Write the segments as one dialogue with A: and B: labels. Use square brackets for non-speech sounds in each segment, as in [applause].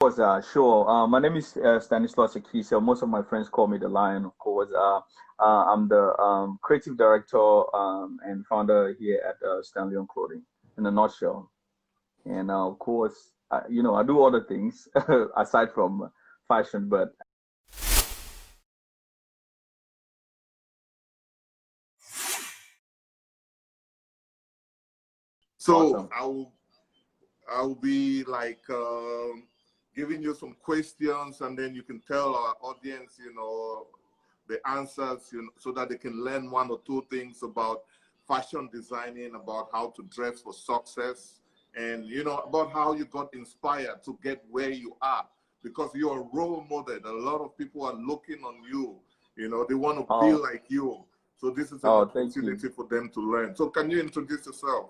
A: course, uh, sure. Uh, my name is uh, Stanislaus Akisa. Most of my friends call me the Lion, of course. Uh, uh, I'm the um, creative director um, and founder here at uh, Stanleon Clothing, in a nutshell. And uh, of course, I, you know, I do other things [laughs] aside from fashion, but
B: So
A: Awesome.
B: I will, I will be like um, giving you some questions, and then you can tell our audience, you know, the answers, you know, so that they can learn one or two things about fashion designing, about how to dress for success, and you know, about how you got inspired to get where you are. Because you're a role model. A lot of people are looking on you. You know, they want to
A: Oh.
B: be like you. So this is an
A: Oh,
B: opportunity for them to learn. So can you introduce yourself?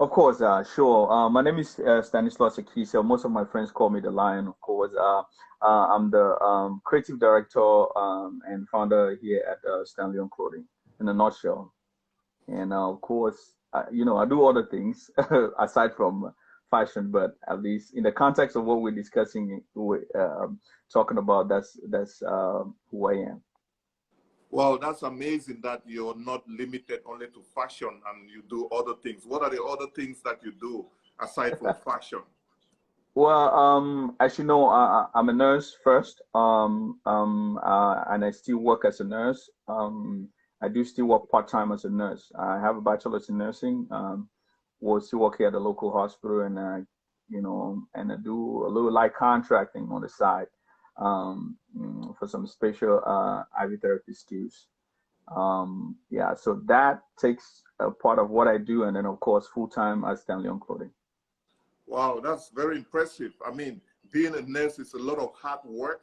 A: Of course, uh, sure. Uh, my name is uh, Stanislaus Akisa. Most of my friends call me the Lion, of course. Uh, uh, I'm the um, creative director um, and founder here at uh, Stanleon Clothing, in a nutshell. And of course, I, you know, I do other things [laughs] aside from fashion, but at least in the context of what we're discussing, we um, talking about, that's that's who I am.
B: Well, that's amazing that you're not limited only to fashion and you do other things. What are the other things that you do aside from [laughs] fashion?
A: Well, um, as you know, I, I'm a nurse first, um, um, uh, and I still work as a nurse. Um, I do still work part time as a nurse. I have a bachelor's in nursing. Um, will still work here at the local hospital, and I, you know, and I do a little light contracting on the side um, mm, for some special uh, IV therapy skills. Um, yeah, so that takes a part of what I do, and then of course full time at Stanleon Clothing.
B: Wow, that's very impressive. I mean, being a nurse is a lot of hard work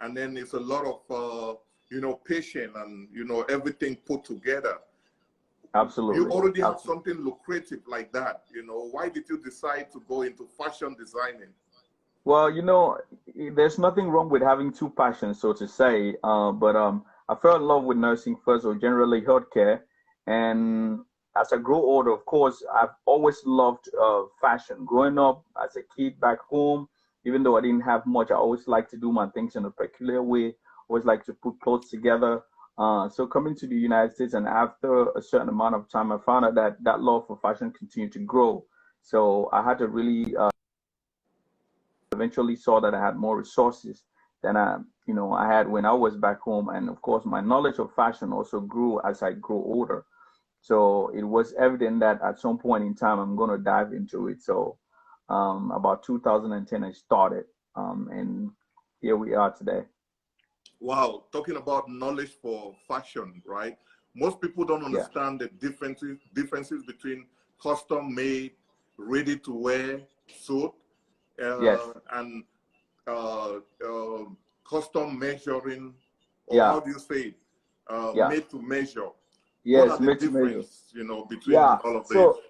B: and then it's a lot of, uh, you know, patience and, you know, everything put together.
A: Absolutely.
B: You already have something lucrative like that. You know, why did you decide to go into fashion designing?
A: Well, you know, there's nothing wrong with having two passions, so to say. Uh, but um, I fell in love with nursing first, or generally healthcare. And as I grew older, of course, I've always loved uh, fashion. Growing up as a kid back home, even though I didn't have much, I always liked to do my things in a peculiar way. Always like to put clothes together. Uh, so coming to the United States, and after a certain amount of time, I found out that that love for fashion continued to grow. So I had to really uh, eventually saw that I had more resources than I, you know, I had when I was back home. And of course, my knowledge of fashion also grew as I grew older. So it was evident that at some point in time, I'm going to dive into it. So um, about 2010, I started, um, and here we are today.
B: Wow, talking about knowledge for fashion, right? Most people don't
A: Yeah.
B: understand the differences differences between custom made, ready to wear suit,
A: Yes.
B: and uh, uh, custom measuring, or
A: Yeah.
B: how do you say it? Uh,
A: Yeah.
B: Made to measure. what
A: Yes,
B: the
A: made to measure.
B: difference, you know, between
A: Yeah.
B: all of
A: So
B: these?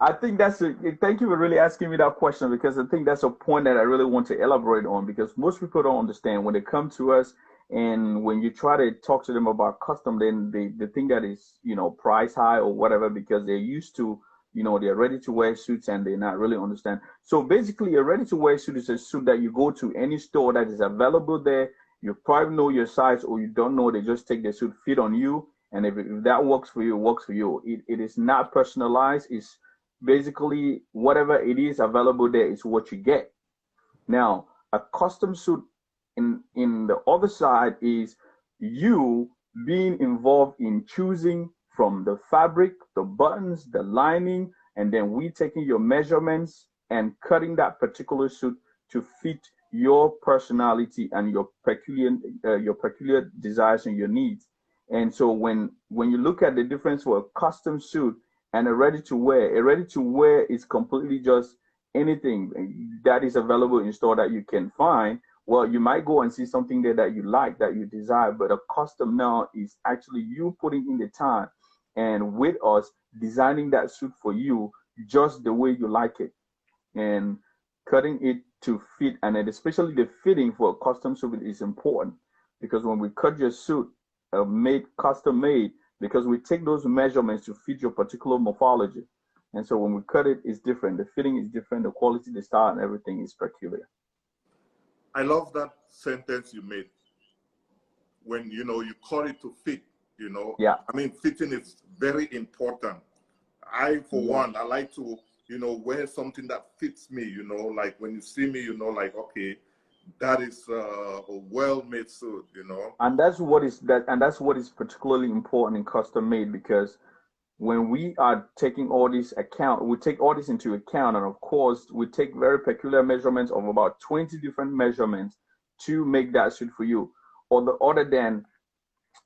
A: I think that's a thank you for really asking me that question because I think that's a point that I really want to elaborate on because most people don't understand when they come to us and when you try to talk to them about custom, then they, they think that is, you know, price high or whatever because they're used to, you know, they're ready to wear suits and they not really understand. So basically a ready to wear suit is a suit that you go to any store that is available there. You probably know your size or you don't know, they just take the suit, fit on you. And if, if that works for you, it works for you. It, it is not personalized. It's basically whatever it is available there is what you get. Now, a custom suit in in the other side is you being involved in choosing from the fabric, the buttons, the lining, and then we taking your measurements and cutting that particular suit to fit your personality and your peculiar uh, your peculiar desires and your needs. And so when when you look at the difference for a custom suit and a ready to wear, a ready to wear is completely just anything that is available in store that you can find. Well, you might go and see something there that you like, that you desire, but a custom now is actually you putting in the time and with us designing that suit for you just the way you like it and cutting it to fit. And especially the fitting for a custom suit is important because when we cut your suit, uh, made custom made, because we take those measurements to fit your particular morphology. And so when we cut it, it's different. The fitting is different. The quality, the style, and everything is peculiar.
B: I love that sentence you made when you know you call it to fit. You know,
A: yeah.
B: I mean, fitting is very important. I, for yeah. one, I like to you know wear something that fits me. You know, like when you see me, you know, like okay, that is uh, a well-made suit. You know,
A: and that's what is that, and that's what is particularly important in custom made because when we are taking all these account, we take all this into account, and of course, we take very peculiar measurements of about 20 different measurements to make that suit for you. Or the other than,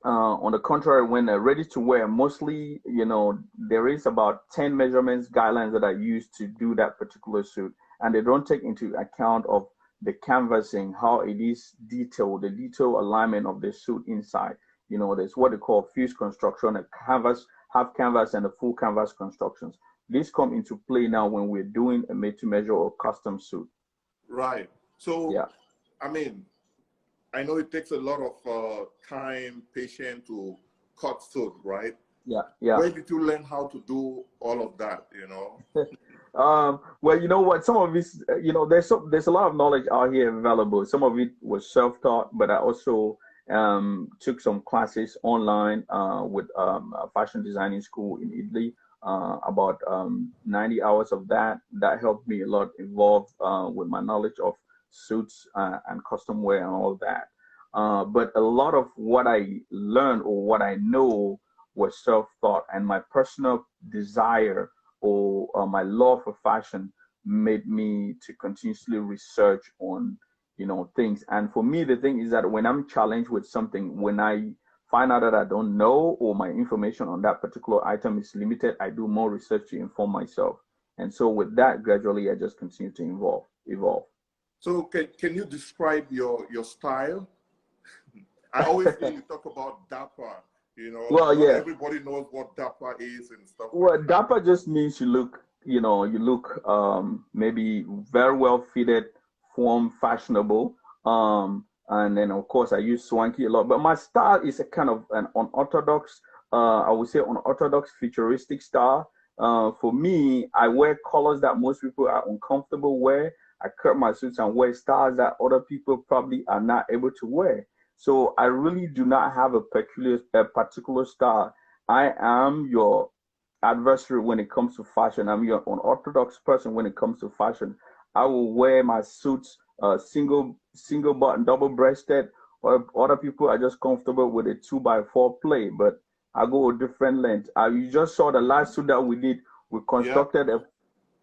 A: uh, on the contrary, when they're ready to wear, mostly, you know, there is about 10 measurements guidelines that are used to do that particular suit, and they don't take into account of the canvassing, how it is detailed, the detail alignment of the suit inside. You know, there's what they call fuse construction, a canvas half canvas and a full canvas constructions. These come into play now when we're doing a made to measure or custom suit.
B: Right. So, yeah. I mean, I know it takes a lot of uh, time, patience to cut suit, right?
A: Yeah, yeah.
B: Where did you learn how to do all of that? You know. [laughs]
A: um, well, you know what? Some of this, you know, there's some, there's a lot of knowledge out here available. Some of it was self-taught, but I also um, took some classes online uh, with um, a fashion designing school in Italy. Uh, about um, 90 hours of that. That helped me a lot involved uh, with my knowledge of suits uh, and custom wear and all that. Uh, but a lot of what I learned or what I know was self thought, and my personal desire or uh, my love for fashion made me to continuously research on you know things. And for me the thing is that when i'm challenged with something when i find out that i don't know or my information on that particular item is limited i do more research to inform myself. And so with that gradually i just continue to evolve evolve
B: so can, can you describe your your style i always hear you talk about dapper you know
A: well yeah
B: everybody knows what dapper is and stuff
A: well like dapper just means you look you know you look um maybe very well fitted form fashionable. Um, and then of course I use swanky a lot, but my style is a kind of an unorthodox, uh, I would say unorthodox futuristic style. Uh, for me, I wear colors that most people are uncomfortable wear. I cut my suits and wear styles that other people probably are not able to wear. So I really do not have a peculiar, a particular style. I am your adversary when it comes to fashion. I'm your unorthodox person when it comes to fashion. I will wear my suits uh, single single button, double breasted. Or other people are just comfortable with a two by four play, but I go a different length. Uh, you just saw the last suit that we did. We constructed yeah. a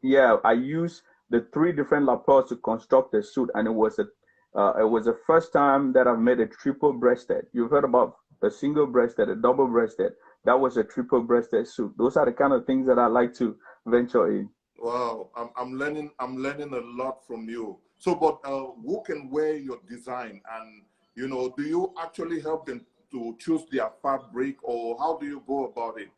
A: yeah. I used the three different lapels to construct the suit, and it was a uh, it was the first time that I've made a triple breasted. You've heard about a single breasted, a double breasted. That was a triple breasted suit. Those are the kind of things that I like to venture in.
B: Wow, I'm, I'm learning I'm learning a lot from you. So, but uh, who can wear your design, and you know, do you actually help them to choose their fabric, or how do you go about it?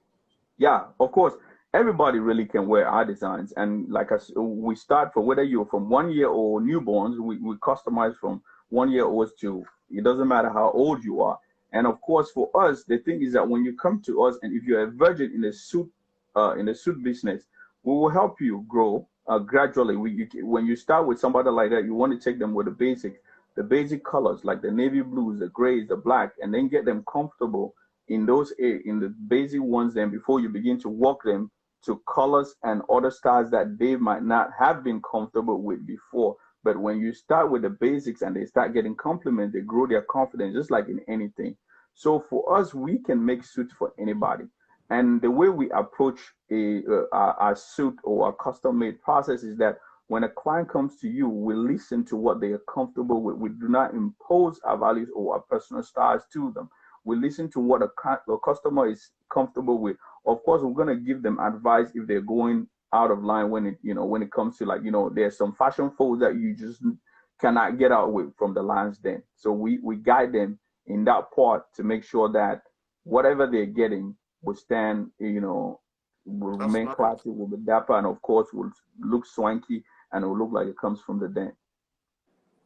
A: Yeah, of course. Everybody really can wear our designs, and like I, we start for whether you're from one year old newborns, we, we customize from one year olds to it doesn't matter how old you are. And of course, for us, the thing is that when you come to us, and if you're a virgin in the suit, uh, in the suit business, we will help you grow uh, gradually. We, you, when you start with somebody like that, you want to take them with the basic, the basic colors like the navy blues, the grays, the black, and then get them comfortable in those in the basic ones. Then before you begin to walk them to colors and other styles that they might not have been comfortable with before. But when you start with the basics and they start getting compliments, they grow their confidence just like in anything. So for us, we can make suits for anybody. And the way we approach a, uh, a suit or a custom made process is that when a client comes to you, we listen to what they are comfortable with. We do not impose our values or our personal styles to them. We listen to what a, a customer is comfortable with. Of course, we're going to give them advice if they're going out of line when it, you know, when it comes to like, you know, there's some fashion folds that you just cannot get out with from the lines then. So we, we guide them in that part to make sure that whatever they're getting will stand, you know, will That's remain classy, will be dapper, and of course will look swanky and it will look like it comes from the den.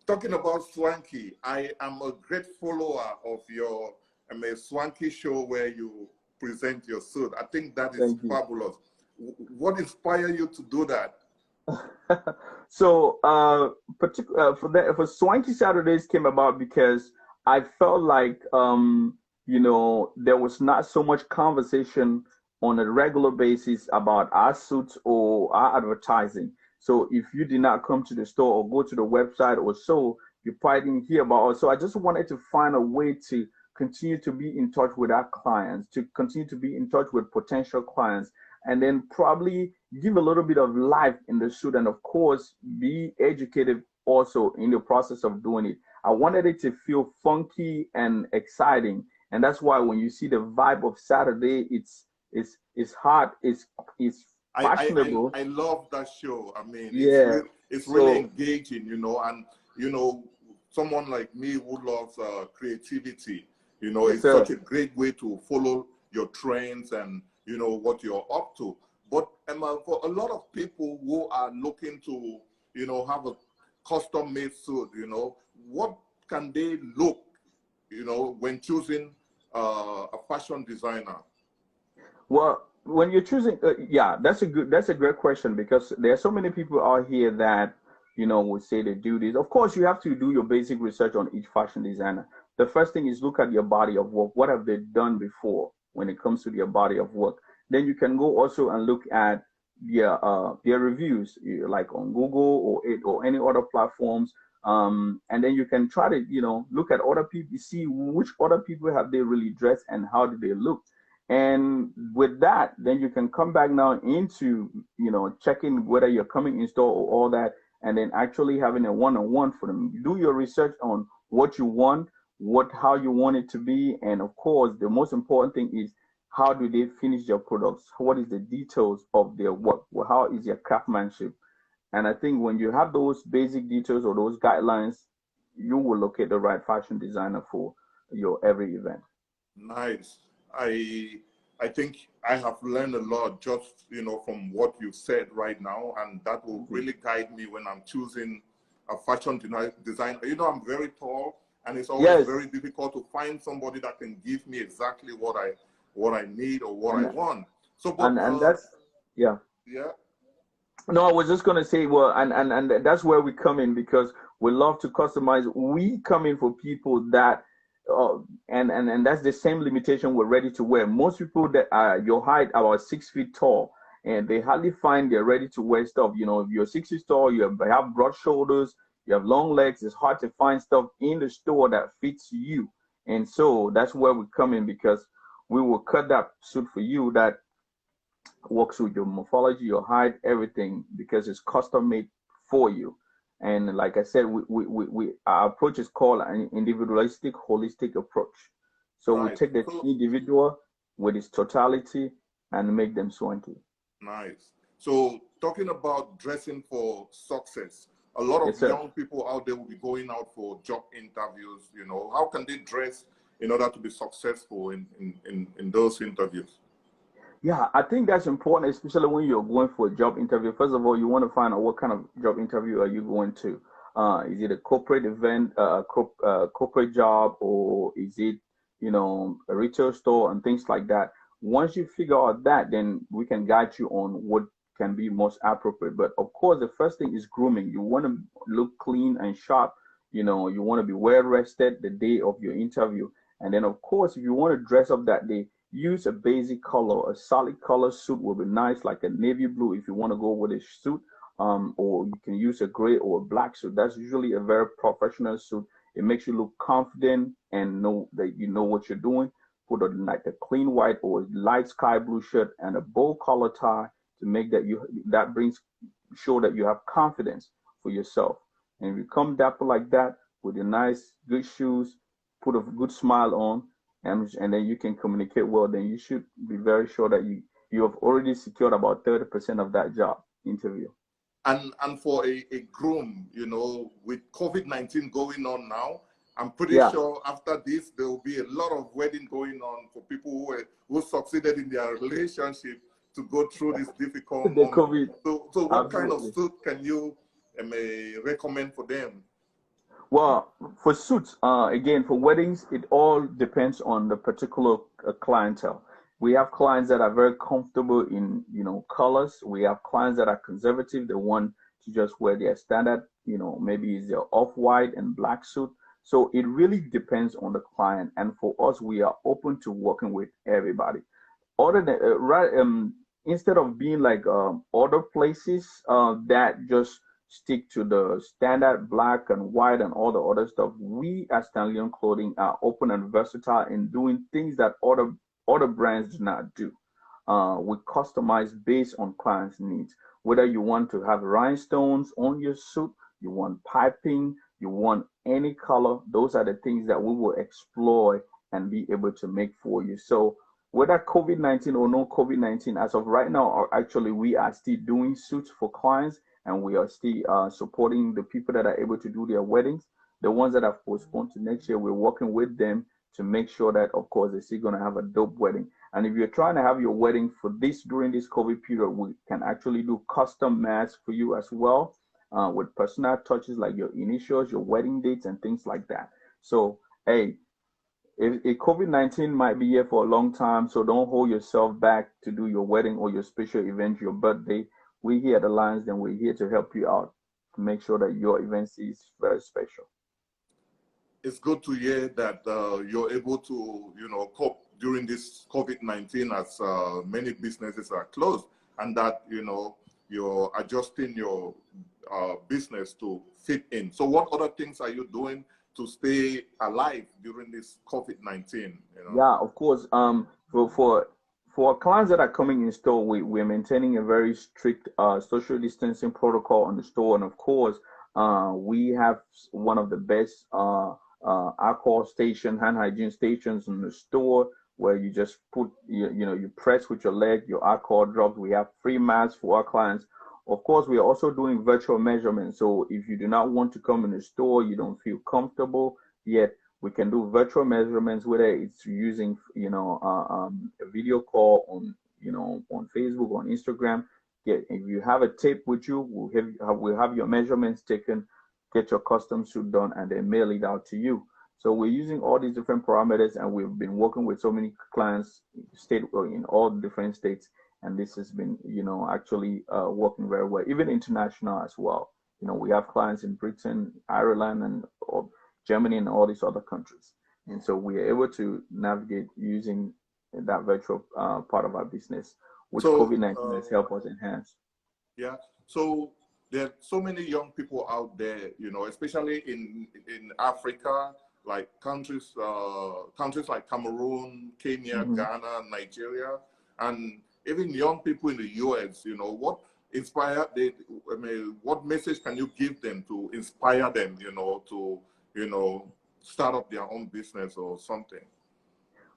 B: Talking about swanky, I am a great follower of your um, a swanky show where you present your suit. I think that is fabulous. What inspired you to do that? [laughs]
A: so uh, particular uh, for that for Swanky Saturdays came about because I felt like um, you know there was not so much conversation on a regular basis about our suits or our advertising. So if you did not come to the store or go to the website or so, you probably didn't hear about us. So I just wanted to find a way to continue to be in touch with our clients, to continue to be in touch with potential clients, and then probably give a little bit of life in the suit and of course be educated also in the process of doing it. I wanted it to feel funky and exciting. And that's why when you see the vibe of Saturday, it's it's it's hot, it's it's fashionable.
B: I, I, I, love that show. I mean, yeah, it's, it's so, really engaging, you know, and you know, someone like me who loves uh, creativity, you know, it's such a great way to follow your trends and you know what you're up to. But Emma, for a lot of people who are looking to, you know, have a custom-made suit, you know, what can they look, you know, when choosing uh, a fashion designer?
A: Well, when you're choosing, uh, yeah, that's a good, that's a great question because there are so many people out here that, you know, would say they do this. Of course, you have to do your basic research on each fashion designer. The first thing is look at your body of work. What have they done before when it comes to their body of work? Then you can go also and look at their uh, their reviews, like on Google or it or any other platforms. Um, and then you can try to you know look at other people, see which other people have they really dressed and how do they look. And with that, then you can come back now into, you know, checking whether you're coming in store or all that, and then actually having a one-on-one for them. Do your research on what you want, what how you want it to be, and of course, the most important thing is how do they finish their products? What is the details of their work? How is their craftsmanship? And I think when you have those basic details or those guidelines, you will locate the right fashion designer for your every event.
B: Nice. I I think I have learned a lot just you know from what you said right now, and that will mm-hmm. really guide me when I'm choosing a fashion designer. You know, I'm very tall, and it's always yes. very difficult to find somebody that can give me exactly what I what I need or what and, I want. So,
A: but, and, and uh, that's yeah,
B: yeah.
A: No, I was just gonna say, well, and and and that's where we come in because we love to customize. We come in for people that uh, and, and and that's the same limitation we're ready to wear. Most people that are your height about six feet tall, and they hardly find they're ready to wear stuff. You know, if you're six feet tall, you have, have broad shoulders, you have long legs. It's hard to find stuff in the store that fits you. And so that's where we come in because we will cut that suit for you that works with your morphology, your height, everything, because it's custom made for you. And like I said, we, we, we, we our approach is called an individualistic, holistic approach. So nice. we take the cool. individual with its totality and make them swanky.
B: Nice. So talking about dressing for success, a lot of yes, young people out there will be going out for job interviews. You know, how can they dress in order to be successful in, in, in, in those interviews?
A: Yeah, I think that's important, especially when you're going for a job interview. First of all, you want to find out what kind of job interview are you going to. Uh, is it a corporate event, uh, corp, uh, corporate job, or is it, you know, a retail store and things like that? Once you figure out that, then we can guide you on what can be most appropriate. But of course, the first thing is grooming. You want to look clean and sharp. You know, you want to be well rested the day of your interview. And then, of course, if you want to dress up that day, use a basic color. A solid color suit will be nice, like a navy blue if you want to go with a suit. Um, or you can use a gray or a black suit. That's usually a very professional suit. It makes you look confident and know that you know what you're doing. Put on like a clean white or light sky blue shirt and a bold collar tie to make that you that brings show that you have confidence for yourself. And if you come dapper like that with your nice good shoes, put a good smile on, and, and then you can communicate well, then you should be very sure that you, you have already secured about 30% of that job interview.
B: And, and for a, a groom, you know, with COVID-19 going on now, I'm pretty yeah. sure after this, there will be a lot of wedding going on for people who, were, who succeeded in their relationship to go through this difficult
A: the COVID.
B: So, so what Absolutely. kind of suit can you um, uh, recommend for them?
A: Well, for suits, uh, again, for weddings, it all depends on the particular uh, clientele. we have clients that are very comfortable in you know colors. We have clients that are conservative. They want to just wear their standard, you know, maybe it's their off-white and black suit. So it really depends on the client. And for us, we are open to working with everybody. Other than uh, right, um, instead of being like um, other places uh, that just stick to the standard black and white and all the other stuff, we at Stanleon Clothing are open and versatile in doing things that other other brands do not do. Uh, we customize based on clients' needs. Whether you want to have rhinestones on your suit, you want piping, you want any color, those are the things that we will explore and be able to make for you. So whether COVID-19 or no COVID-19, as of right now, actually we are still doing suits for clients and we are still uh, supporting the people that are able to do their weddings. The ones that have postponed to next year, we're working with them to make sure that, of course, they're still going to have a dope wedding. And if you're trying to have your wedding for this during this COVID period, we can actually do custom masks for you as well uh, with personal touches like your initials, your wedding dates, and things like that. So, hey, if, if COVID 19 might be here for a long time, so don't hold yourself back to do your wedding or your special event, your birthday. We're here at Alliance, and we're here to help you out to make sure that your event is very special.
B: It's good to hear that uh, you're able to, you know, cope during this COVID-19 as uh, many businesses are closed and that, you know, you're adjusting your uh, business to fit in. So what other things are you doing to stay alive during this COVID-19? You
A: know? Yeah, of course. Um, for, for, for clients that are coming in store, we, we're maintaining a very strict uh, social distancing protocol on the store. And of course, uh, we have one of the best uh, uh, alcohol station, hand hygiene stations in the store where you just put, you, you know, you press with your leg, your alcohol drops. We have free masks for our clients. Of course, we are also doing virtual measurements. So if you do not want to come in the store, you don't feel comfortable yet, we can do virtual measurements, whether it's using, you know, uh, um, a video call on, you know, on Facebook, on Instagram. Get, if you have a tape with you, we'll have, we'll have your measurements taken, get your custom suit done, and then mail it out to you. So we're using all these different parameters and we've been working with so many clients state in all different states. And this has been, you know, actually uh, working very well, even international as well. You know, we have clients in Britain, Ireland, and Germany, and all these other countries. And so we are able to navigate using that virtual uh, part of our business, which so, COVID-19 uh, has helped us enhance.
B: Yeah. So there are so many young people out there, you know, especially in in Africa, like countries uh, countries like Cameroon, Kenya, mm-hmm. Ghana, Nigeria, and even young people in the US. You know what inspire they? I mean, what message can you give them to inspire them? You know to you know start up their own business or something.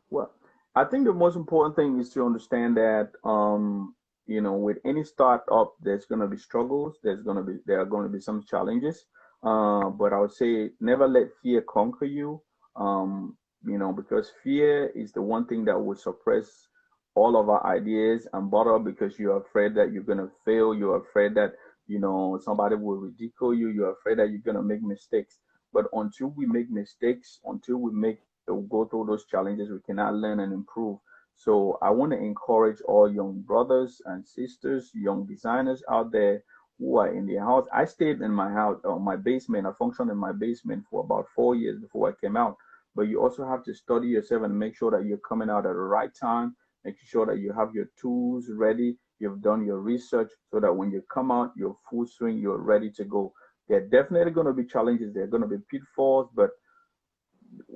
A: Well, I think the most important thing is to understand that um, you know with any startup, there's going to be struggles. There's going to be there are going to be some challenges. Uh, but I would say never let fear conquer you. Um, you know, because fear is the one thing that will suppress all of our ideas and bother because you're afraid that you're gonna fail. You're afraid that you know somebody will ridicule you. You're afraid that you're gonna make mistakes. But until we make mistakes, until we make go through those challenges, we cannot learn and improve. So I want to encourage all young brothers and sisters, young designers out there who are in their house. I stayed in my house, uh, my basement. I functioned in my basement for about four years before I came out. But you also have to study yourself and make sure that you're coming out at the right time, making sure that you have your tools ready, you've done your research so that when you come out, you're full swing, you're ready to go. There are definitely going to be challenges, there are going to be pitfalls, but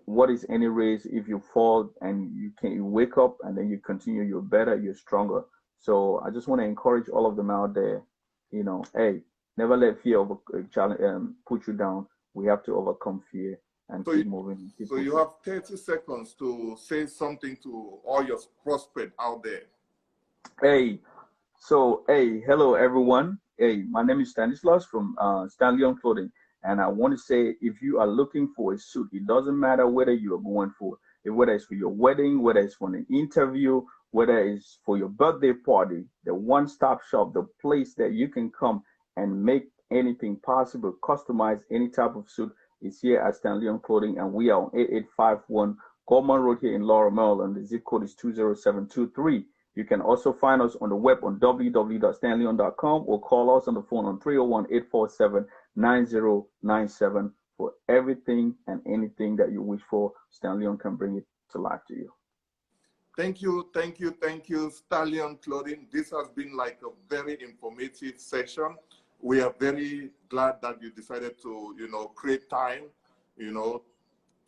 A: what is any race if you fall and you can you wake up and then you continue, you're better, you're stronger. So I just want to encourage all of them out there you know, hey, never let fear over uh, challenge um, put you down. We have to overcome fear and so keep you, moving.
B: Keep so moving. you have 30 seconds to say something to all your prospects out there.
A: Hey, so hey, hello everyone. Hey, my name is Stanislaus from uh, Stanleon Clothing, and I want to say if you are looking for a suit, it doesn't matter whether you are going for whether it's for your wedding, whether it's for an interview, whether it's for your birthday party, the one stop shop, the place that you can come and make anything possible, customize any type of suit is here at Stanleon Clothing, and we are on 8851 Gorman Road here in Laurel, Maryland. The zip code is 20723. You can also find us on the web on www.stanleon.com or call us on the phone on 301-847-9097 for everything and anything that you wish for. Stanleon can bring it to life to you.
B: Thank you, thank you, thank you, Stallion Clothing. This has been like a very informative session. We are very glad that you decided to, you know, create time, you know,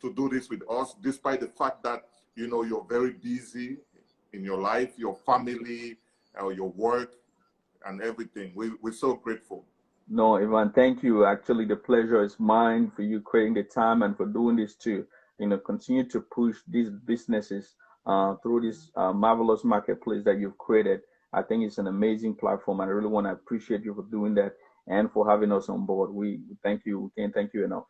B: to do this with us, despite the fact that, you know, you're very busy in your life, your family, uh, your work, and everything. We, we're so grateful.
A: No, Ivan, thank you. Actually, the pleasure is mine for you creating the time and for doing this too. You know, continue to push these businesses uh, through this uh, marvelous marketplace that you've created. I think it's an amazing platform, and I really want to appreciate you for doing that and for having us on board. We thank you. We can't thank you enough.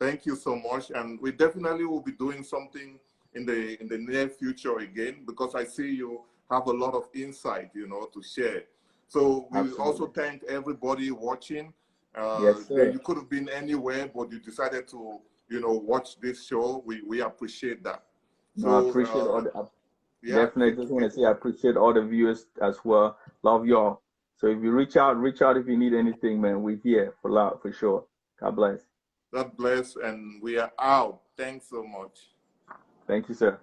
B: Thank you so much, and we definitely will be doing something in the in the near future again because I see you have a lot of insight, you know, to share. So we Absolutely. also thank everybody watching. Uh, yes, sir. You could have been anywhere, but you decided to, you know, watch this show. We we appreciate that.
A: So, no, I appreciate uh, all the. Yeah. Definitely, just want to say I appreciate all the viewers as well. Love y'all. So if you reach out, reach out if you need anything, man. We're here for love, for sure. God bless.
B: God bless, and we are out. Thanks so much.
A: Thank you, sir.